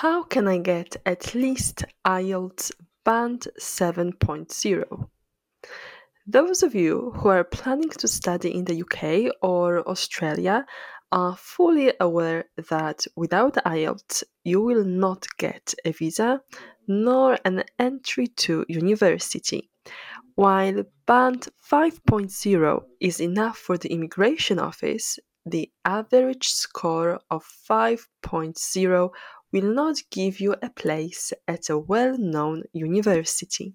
How can I get at least IELTS Band 7.0? Those of you who are planning to study in the UK or Australia are fully aware that without IELTS you will not get a visa nor an entry to university. While Band 5.0 is enough for the immigration office, the average score of 5.0 will not give you a place at a well known university.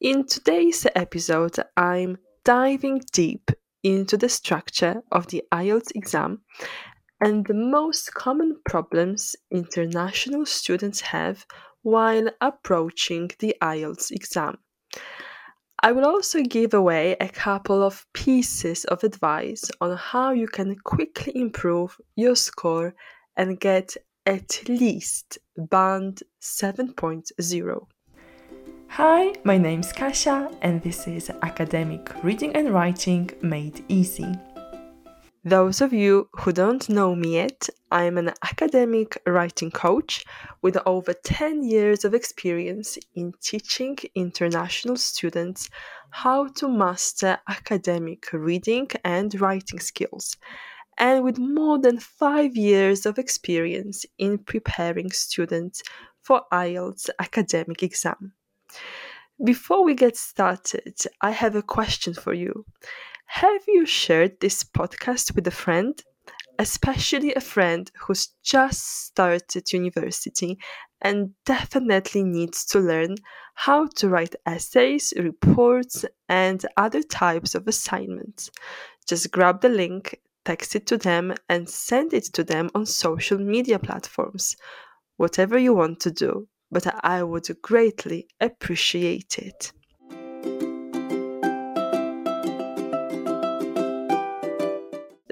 In today's episode, I'm diving deep into the structure of the IELTS exam and the most common problems international students have while approaching the IELTS exam. I will also give away a couple of pieces of advice on how you can quickly improve your score and get at least band 7.0. Hi, my name's Kasia, and this is Academic Reading and Writing Made Easy. Those of you who don't know me yet, I'm an academic writing coach with over 10 years of experience in teaching international students how to master academic reading and writing skills, and with more than five years of experience in preparing students for IELTS academic exam. Before we get started, I have a question for you. Have you shared this podcast with a friend? Especially a friend who's just started university and definitely needs to learn how to write essays, reports, and other types of assignments. Just grab the link, text it to them, and send it to them on social media platforms. Whatever you want to do, but I would greatly appreciate it.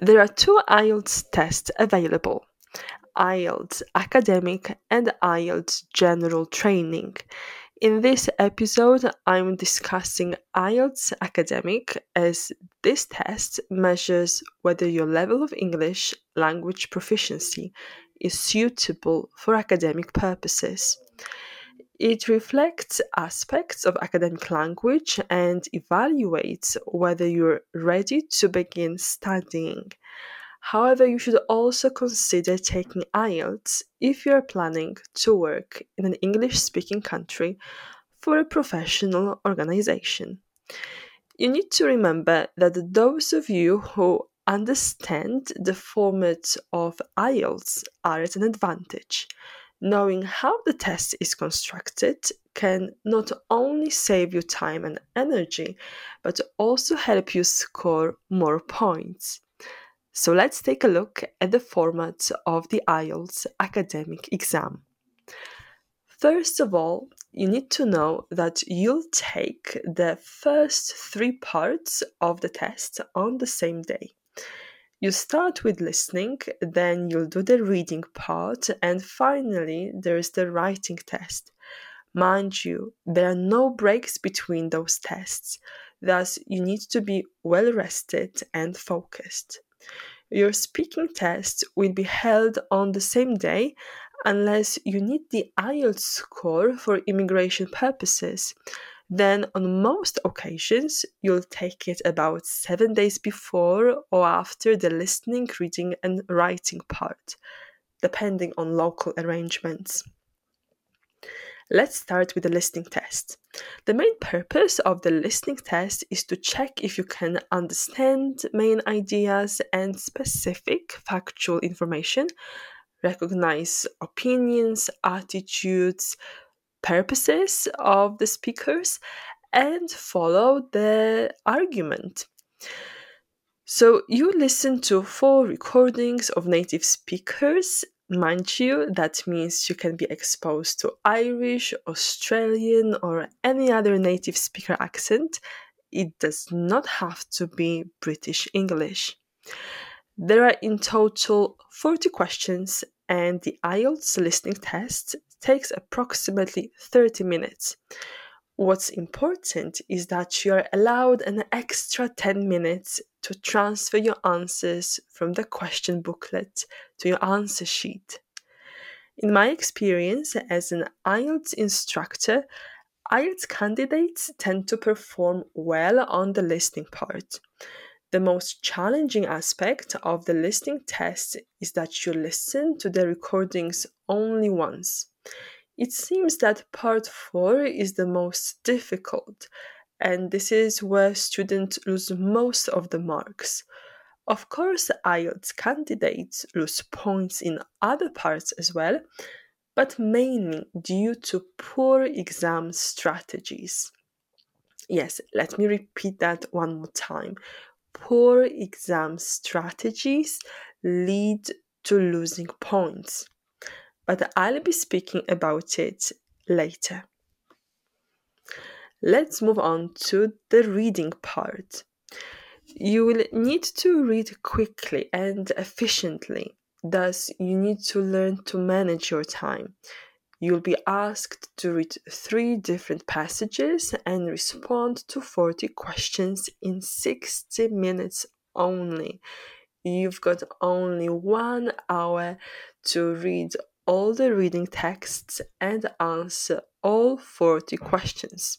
There are two IELTS tests available IELTS Academic and IELTS General Training. In this episode, I'm discussing IELTS Academic as this test measures whether your level of English language proficiency is suitable for academic purposes. It reflects aspects of academic language and evaluates whether you're ready to begin studying. However, you should also consider taking IELTS if you're planning to work in an English speaking country for a professional organization. You need to remember that those of you who understand the format of IELTS are at an advantage knowing how the test is constructed can not only save you time and energy, but also help you score more points. So let's take a look at the format of the IELTS academic exam. First of all, you need to know that you'll take the first three parts of the test on the same day. You start with listening, then you'll do the reading part, and finally, there's the writing test. Mind you, there are no breaks between those tests, thus, you need to be well rested and focused. Your speaking test will be held on the same day unless you need the IELTS score for immigration purposes then on most occasions you'll take it about seven days before or after the listening, reading, and writing part, depending on local arrangements. Let's start with the listening test. The main purpose of the listening test is to check if you can understand main ideas and specific factual information, recognize opinions, attitudes, purposes of the speakers and follow the argument. So you listen to four recordings of native speakers. Mind you, that means you can be exposed to Irish, Australian, or any other native speaker accent. It does not have to be British English. There are in total 40 questions, and the IELTS listening test takes approximately 30 minutes. What's important is that you are allowed an extra 10 minutes to transfer your answers from the question booklet to your answer sheet. In my experience as an IELTS instructor, IELTS candidates tend to perform well on the listening part. The most challenging aspect of the listening test is that you listen to the recordings only once. It seems that part 4 is the most difficult, and this is where students lose most of the marks. Of course, IELTS candidates lose points in other parts as well, but mainly due to poor exam strategies. Yes, let me repeat that one more time. Poor exam strategies lead to losing points, but I'll be speaking about it later. Let's move on to the reading part. You will need to read quickly and efficiently. Thus, you need to learn to manage your time. You'll be asked to read three different passages and respond to 40 questions in 60 minutes only. You've got only one hour to read all the reading texts and answer all 40 questions.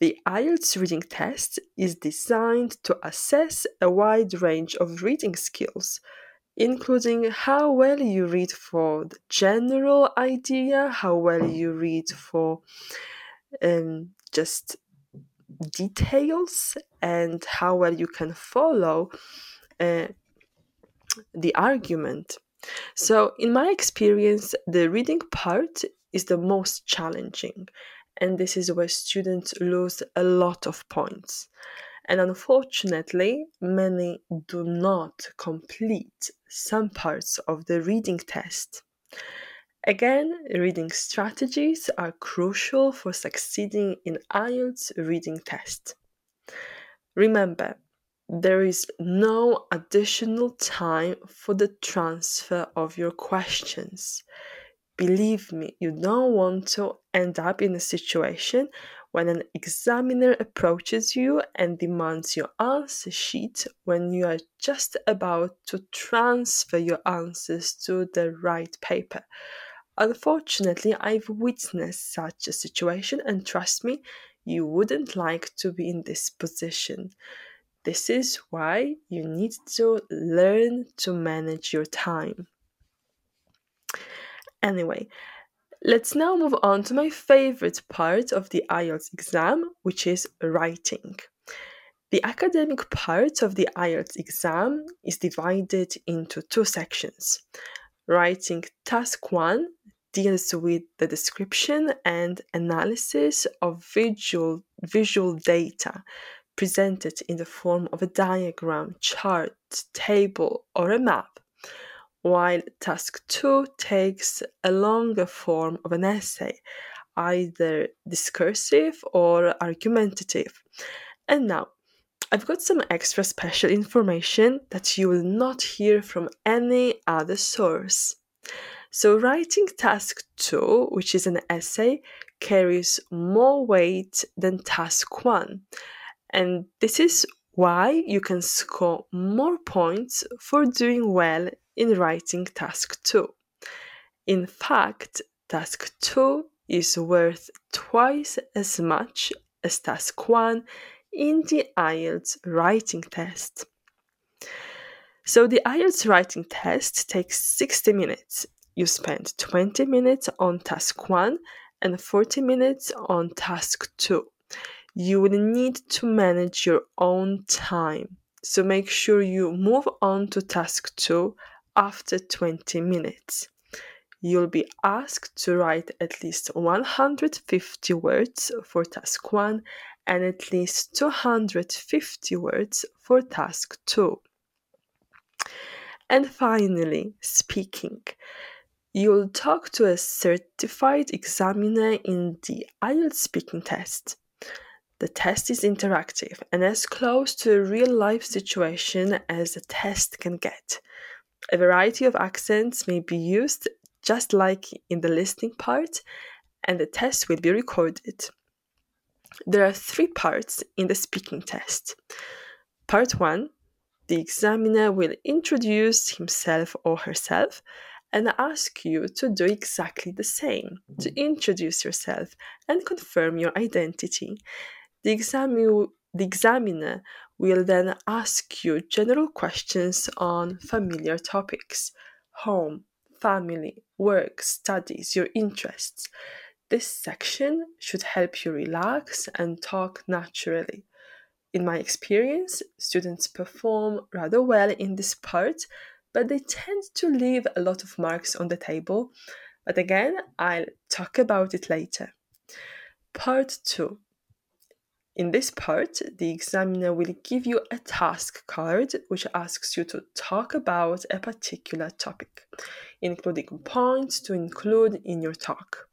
The IELTS reading test is designed to assess a wide range of reading skills, including how well you read for the general idea, how well you read for um, just details, and how well you can follow uh, the argument. So, in my experience, the reading part is the most challenging and this is where students lose a lot of points. And unfortunately, many do not complete some parts of the reading test. Again, reading strategies are crucial for succeeding in IELTS reading test. Remember, there is no additional time for the transfer of your questions. Believe me, you don't want to end up in a situation when an examiner approaches you and demands your answer sheet when you are just about to transfer your answers to the right paper. Unfortunately, I've witnessed such a situation, and trust me, you wouldn't like to be in this position. This is why you need to learn to manage your time. Anyway, let's now move on to my favorite part of the IELTS exam, which is writing. The academic part of the IELTS exam is divided into two sections. Writing task 1 deals with the description and analysis of visual, visual data presented in the form of a diagram, chart, table, or a map while task two takes a longer form of an essay, either discursive or argumentative. And now, I've got some extra special information that you will not hear from any other source. So, writing task two, which is an essay, carries more weight than task one. And this is why you can score more points for doing well in writing task 2. In fact, task 2 is worth twice as much as task 1 in the IELTS writing test. So, the IELTS writing test takes 60 minutes. You spend 20 minutes on task 1 and 40 minutes on task 2. You will need to manage your own time. So, make sure you move on to task 2 after 20 minutes. You'll be asked to write at least 150 words for task 1 and at least 250 words for task 2. And finally, speaking. You'll talk to a certified examiner in the IELTS speaking test. The test is interactive and as close to a real life situation as a test can get. A variety of accents may be used just like in the listening part, and the test will be recorded. There are three parts in the speaking test. Part 1 the examiner will introduce himself or herself and ask you to do exactly the same, to introduce yourself and confirm your identity. The, exam- the examiner will then ask you general questions on familiar topics home, family, work, studies, your interests. This section should help you relax and talk naturally. In my experience, students perform rather well in this part, but they tend to leave a lot of marks on the table. But again, I'll talk about it later. Part 2 in this part, the examiner will give you a task card which asks you to talk about a particular topic, including points to include in your talk.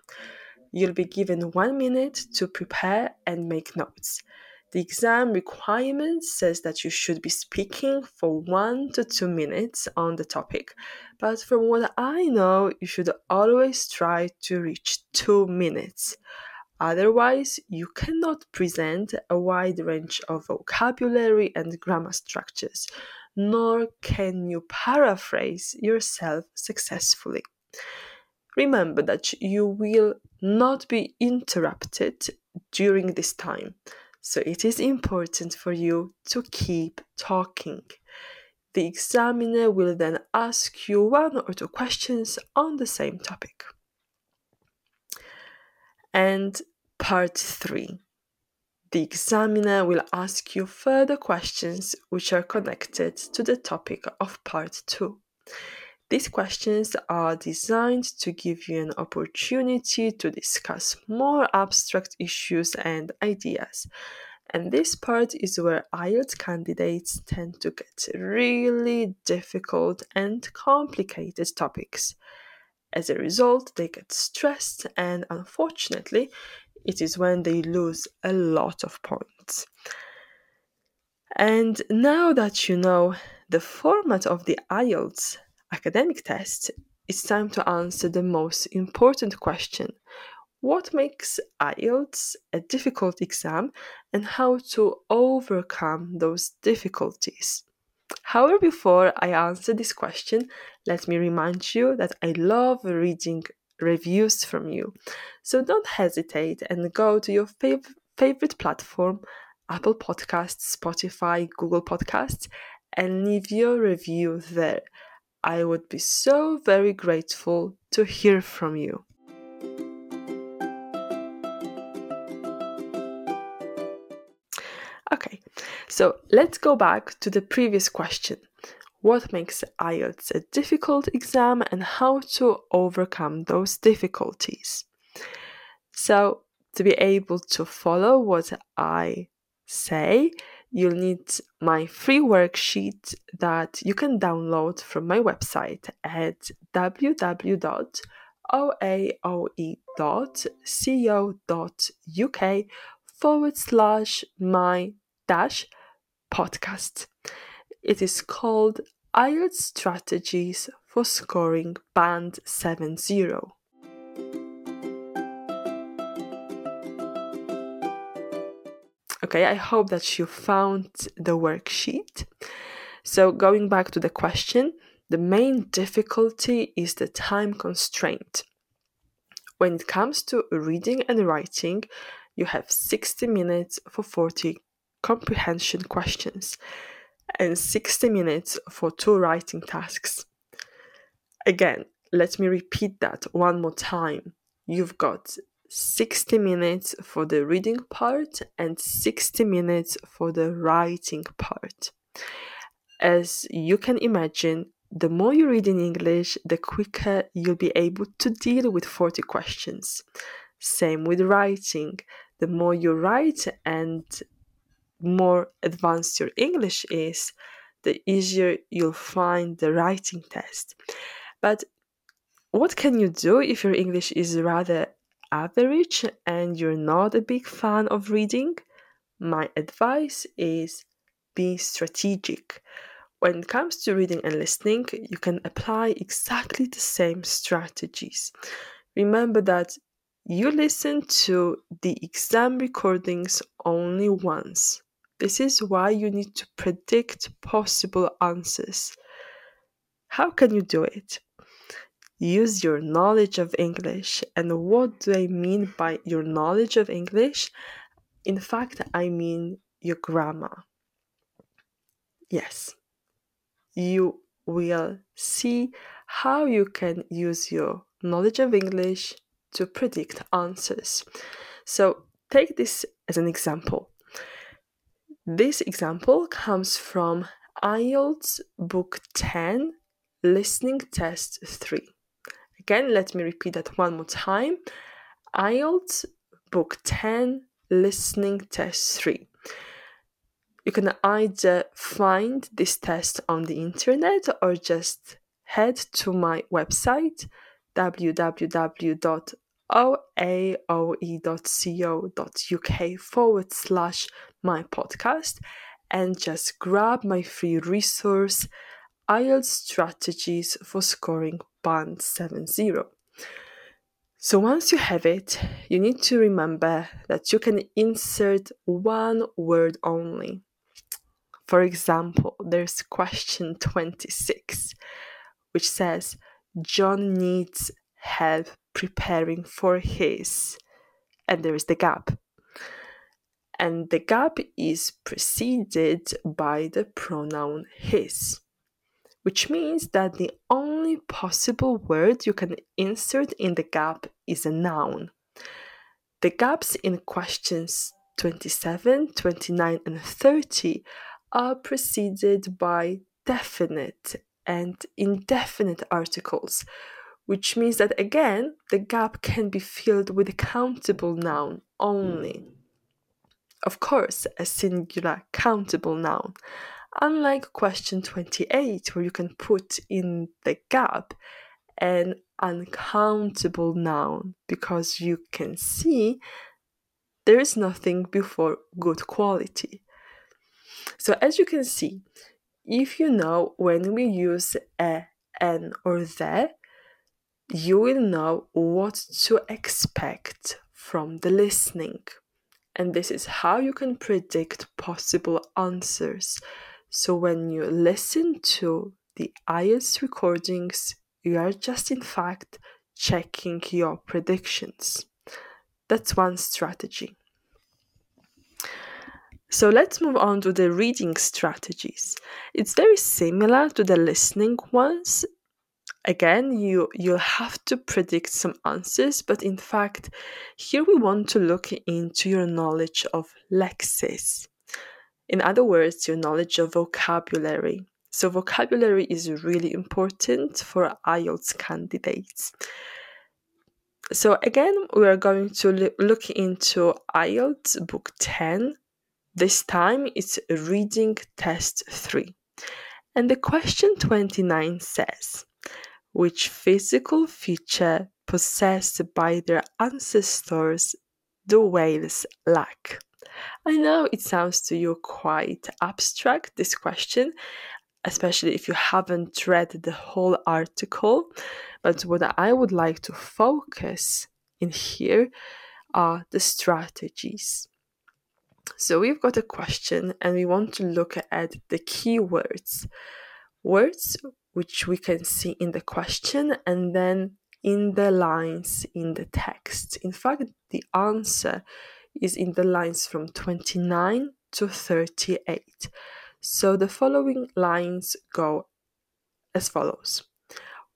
You'll be given one minute to prepare and make notes. The exam requirement says that you should be speaking for one to two minutes on the topic, but from what I know, you should always try to reach two minutes. Otherwise, you cannot present a wide range of vocabulary and grammar structures, nor can you paraphrase yourself successfully. Remember that you will not be interrupted during this time, so it is important for you to keep talking. The examiner will then ask you one or two questions on the same topic. And Part 3 The examiner will ask you further questions which are connected to the topic of Part 2. These questions are designed to give you an opportunity to discuss more abstract issues and ideas. And this part is where IELTS candidates tend to get really difficult and complicated topics. As a result, they get stressed, and unfortunately, it is when they lose a lot of points. And now that you know the format of the IELTS academic test, it's time to answer the most important question What makes IELTS a difficult exam and how to overcome those difficulties? However, before I answer this question, let me remind you that I love reading reviews from you. So don't hesitate and go to your fav- favorite platform Apple Podcasts, Spotify, Google Podcasts and leave your review there. I would be so very grateful to hear from you. Okay, so let's go back to the previous question what makes IELTS a difficult exam and how to overcome those difficulties. So, to be able to follow what I say, you'll need my free worksheet that you can download from my website at www.oaoe.co.uk forward slash my dash podcast. It is called IELTS Strategies for Scoring Band 70. Okay, I hope that you found the worksheet. So, going back to the question, the main difficulty is the time constraint. When it comes to reading and writing, you have 60 minutes for 40 comprehension questions and 60 minutes for two writing tasks. Again, let me repeat that one more time. You've got 60 minutes for the reading part and 60 minutes for the writing part. As you can imagine, the more you read in English, the quicker you'll be able to deal with 40 questions. Same with writing. The more you write and more advanced your English is, the easier you'll find the writing test. But what can you do if your English is rather average and you're not a big fan of reading? My advice is be strategic. When it comes to reading and listening, you can apply exactly the same strategies. Remember that you listen to the exam recordings only once. This is why you need to predict possible answers. How can you do it? use your knowledge of English. And what do I mean by your knowledge of English? In fact, I mean your grammar. Yes, you will see how you can use your knowledge of English to predict answers. So, take this as an example. This example comes from IELTS Book 10, Listening Test 3. Again, let me repeat that one more time. IELTS Book 10, Listening Test 3. You can either find this test on the internet or just head to my website www.oaoe.co.uk forward slash my podcast and just grab my free resource IELTS strategies for scoring band 70. So once you have it, you need to remember that you can insert one word only. For example, there's question 26, which says, John needs help preparing for his, and there is the gap. And the gap is preceded by the pronoun his, which means that the only possible word you can insert in the gap is a noun. The gaps in questions 27, 29, and 30 are preceded by definite and indefinite articles, which means that again the gap can be filled with a countable noun only. Of course, a singular countable noun. Unlike question 28, where you can put in the gap an uncountable noun because you can see there is nothing before good quality. So as you can see, if you know when we use a, an, or the, you will know what to expect from the listening. And this is how you can predict possible answers. So when you listen to the IELTS recordings, you are just in fact checking your predictions. That's one strategy. So let's move on to the reading strategies. It's very similar to the listening ones. Again, you you'll have to predict some answers, but in fact, here we want to look into your knowledge of lexis. In other words, your knowledge of vocabulary. So vocabulary is really important for IELTS candidates. So again, we are going to look into IELTS book 10 this time it's reading test 3. And the question 29 says, which physical feature possessed by their ancestors the whales lack? I know it sounds to you quite abstract, this question, especially if you haven't read the whole article. But what I would like to focus in here are the strategies. So we've got a question and we want to look at the keywords. Words which we can see in the question and then in the lines in the text. In fact, the answer is in the lines from 29 to 38. So the following lines go as follows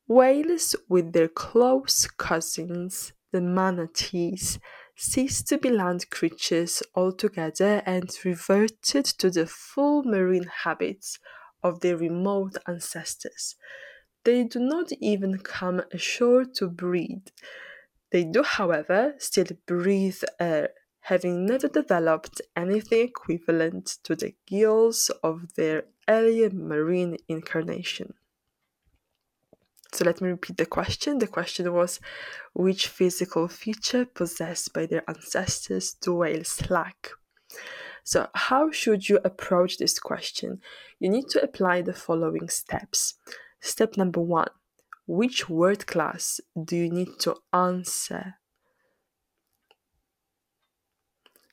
Whales with their close cousins, the manatees, ceased to be land creatures altogether and reverted to the full marine habits of their remote ancestors. They do not even come ashore to breed. They do, however, still breathe air, having never developed anything equivalent to the gills of their earlier marine incarnation. So let me repeat the question. The question was which physical feature possessed by their ancestors do whales lack? So, how should you approach this question? You need to apply the following steps. Step number one Which word class do you need to answer?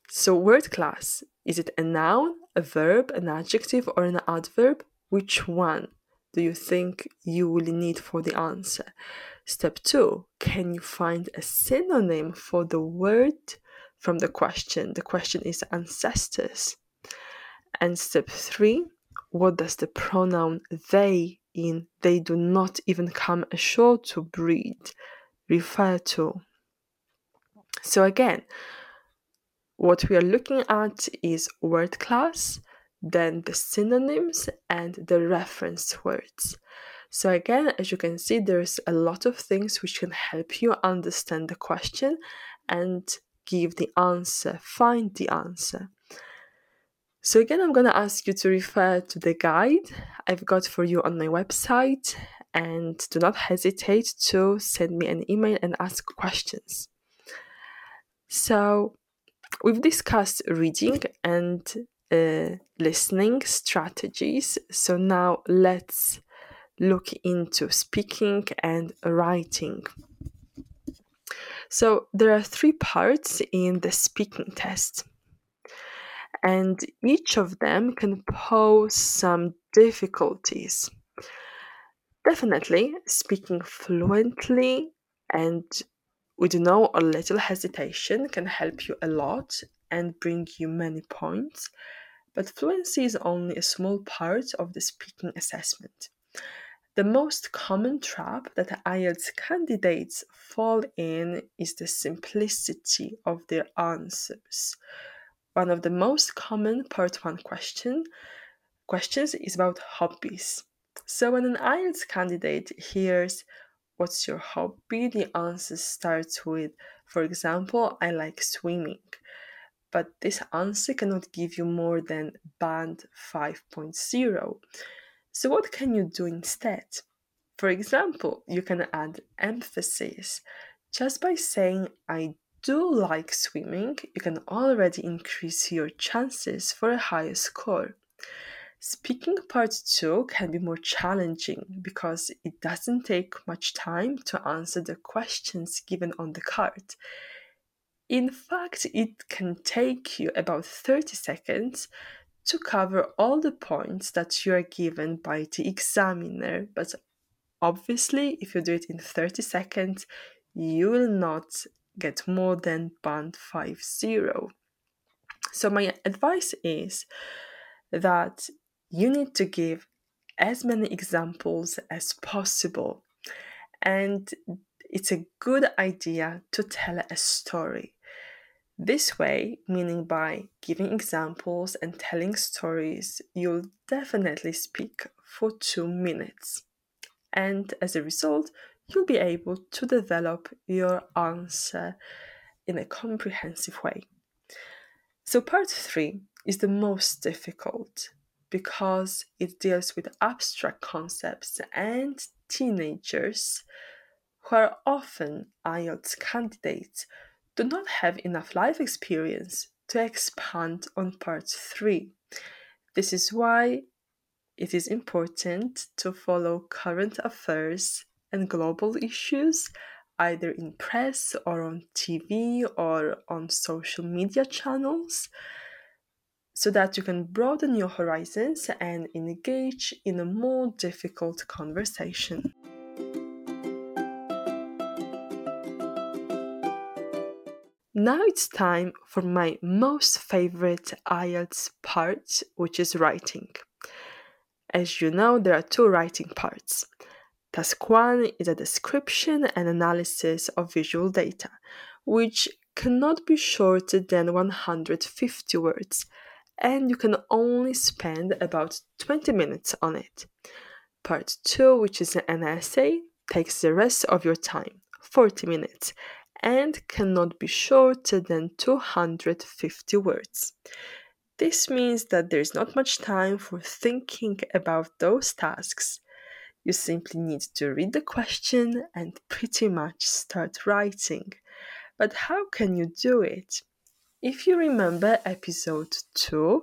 So, word class is it a noun, a verb, an adjective, or an adverb? Which one? do you think you will need for the answer? Step two, can you find a synonym for the word from the question? The question is ancestors. And step three, what does the pronoun they in they do not even come ashore to breed refer to? So again, what we are looking at is word class, then the synonyms and the reference words. So again, as you can see, there's a lot of things which can help you understand the question and give the answer, find the answer. So again, I'm going to ask you to refer to the guide I've got for you on my website and do not hesitate to send me an email and ask questions. So we've discussed reading and uh, listening strategies. So now let's look into speaking and writing. So there are three parts in the speaking test, and each of them can pose some difficulties. Definitely, speaking fluently and with no or little hesitation can help you a lot and bring you many points, but fluency is only a small part of the speaking assessment. The most common trap that IELTS candidates fall in is the simplicity of their answers. One of the most common part 1 question questions is about hobbies. So when an IELTS candidate hears what's your hobby, the answer starts with, for example, I like swimming. But this answer cannot give you more than band 5.0. So, what can you do instead? For example, you can add emphasis. Just by saying, I do like swimming, you can already increase your chances for a higher score. Speaking part 2 can be more challenging because it doesn't take much time to answer the questions given on the card. In fact, it can take you about 30 seconds to cover all the points that you are given by the examiner. But obviously, if you do it in 30 seconds, you will not get more than band 50. So, my advice is that you need to give as many examples as possible. And it's a good idea to tell a story. This way, meaning by giving examples and telling stories, you'll definitely speak for two minutes. And as a result, you'll be able to develop your answer in a comprehensive way. So, part three is the most difficult because it deals with abstract concepts and teenagers who are often IELTS candidates do not have enough life experience to expand on part 3. This is why it is important to follow current affairs and global issues either in press or on TV or on social media channels so that you can broaden your horizons and engage in a more difficult conversation. Now it's time for my most favorite IELTS part, which is writing. As you know, there are two writing parts. Task 1 is a description and analysis of visual data, which cannot be shorter than 150 words, and you can only spend about 20 minutes on it. Part 2, which is an essay, takes the rest of your time, 40 minutes, and cannot be shorter than 250 words. This means that there is not much time for thinking about those tasks. You simply need to read the question and pretty much start writing. But how can you do it? If you remember episode 2,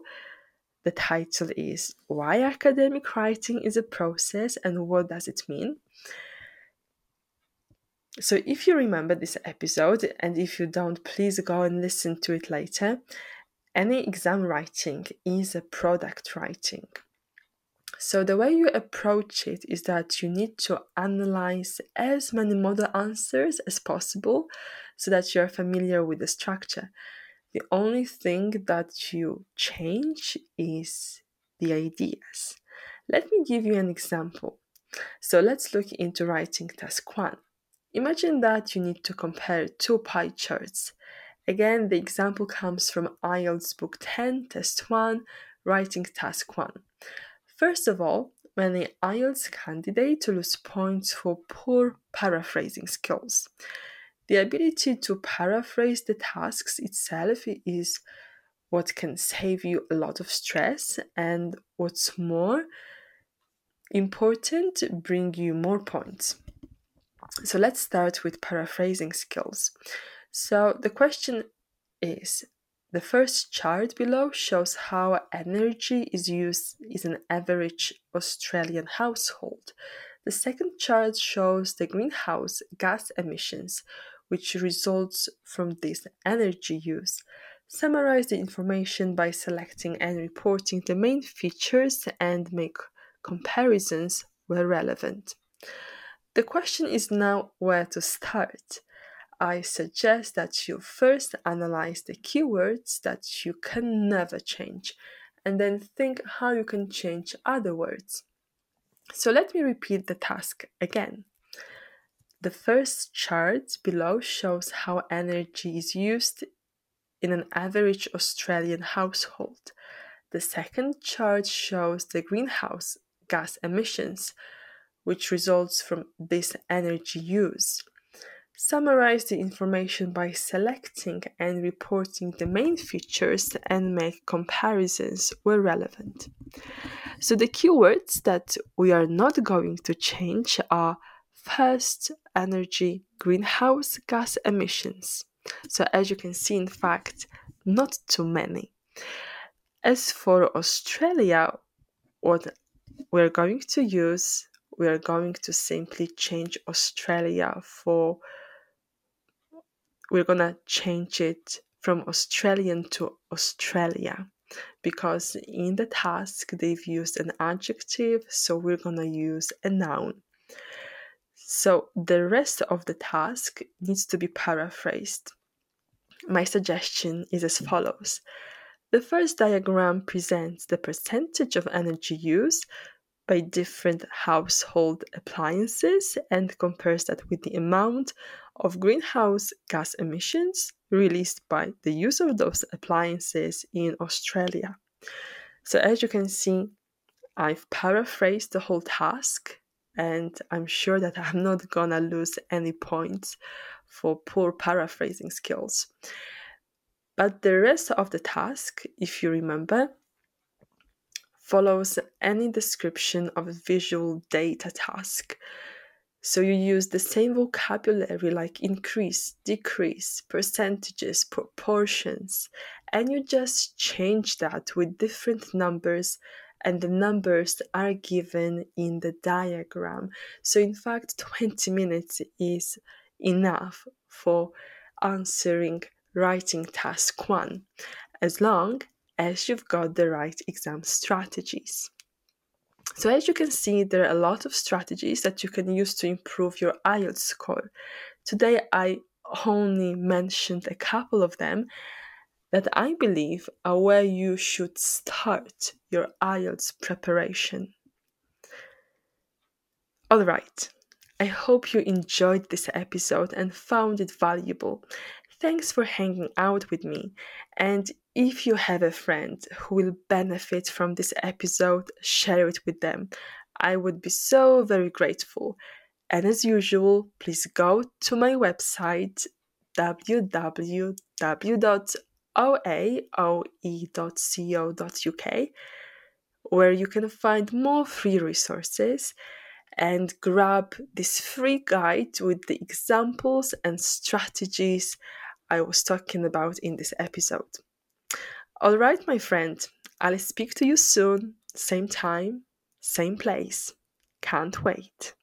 the title is Why Academic Writing is a Process and What Does It Mean? So, if you remember this episode, and if you don't, please go and listen to it later. Any exam writing is a product writing. So, the way you approach it is that you need to analyze as many model answers as possible so that you're familiar with the structure. The only thing that you change is the ideas. Let me give you an example. So, let's look into writing task one. Imagine that you need to compare two pie charts. Again, the example comes from IELTS Book 10, Test 1, Writing Task 1. First of all, when many IELTS candidates lose points for poor paraphrasing skills. The ability to paraphrase the tasks itself is what can save you a lot of stress and what's more important bring you more points so let's start with paraphrasing skills so the question is the first chart below shows how energy is used in an average Australian household. The second chart shows the greenhouse gas emissions, which results from this energy use. Summarize the information by selecting and reporting the main features and make comparisons where relevant. The question is now where to start. I suggest that you first analyze the keywords that you can never change and then think how you can change other words. So let me repeat the task again. The first chart below shows how energy is used in an average Australian household. The second chart shows the greenhouse gas emissions, which results from this energy use. Summarize the information by selecting and reporting the main features and make comparisons where relevant. So, the keywords that we are not going to change are first, energy, greenhouse gas emissions. So, as you can see, in fact, not too many. As for Australia, what we're going to use, we are going to simply change Australia for we're gonna change it from Australian to Australia because in the task they've used an adjective, so we're gonna use a noun. So the rest of the task needs to be paraphrased. My suggestion is as follows. The first diagram presents the percentage of energy used by different household appliances and compares that with the amount of greenhouse gas emissions released by the use of those appliances in Australia. So, as you can see, I've paraphrased the whole task, and I'm sure that I'm not gonna lose any points for poor paraphrasing skills. But the rest of the task, if you remember, follows any description of a visual data task. So you use the same vocabulary like increase, decrease, percentages, proportions, and you just change that with different numbers and the numbers are given in the diagram. So in fact 20 minutes is enough for answering writing task 1 as long as you've got the right exam strategies. So, as you can see, there are a lot of strategies that you can use to improve your IELTS score. Today, I only mentioned a couple of them that I believe are where you should start your IELTS preparation. All right, I hope you enjoyed this episode and found it valuable. Thanks for hanging out with me. And if you have a friend who will benefit from this episode, share it with them. I would be so very grateful. And as usual, please go to my website www.oaoe.co.uk where you can find more free resources and grab this free guide with the examples and strategies I was talking about in this episode. All right, my friend, I'll speak to you soon, same time, same place. Can't wait.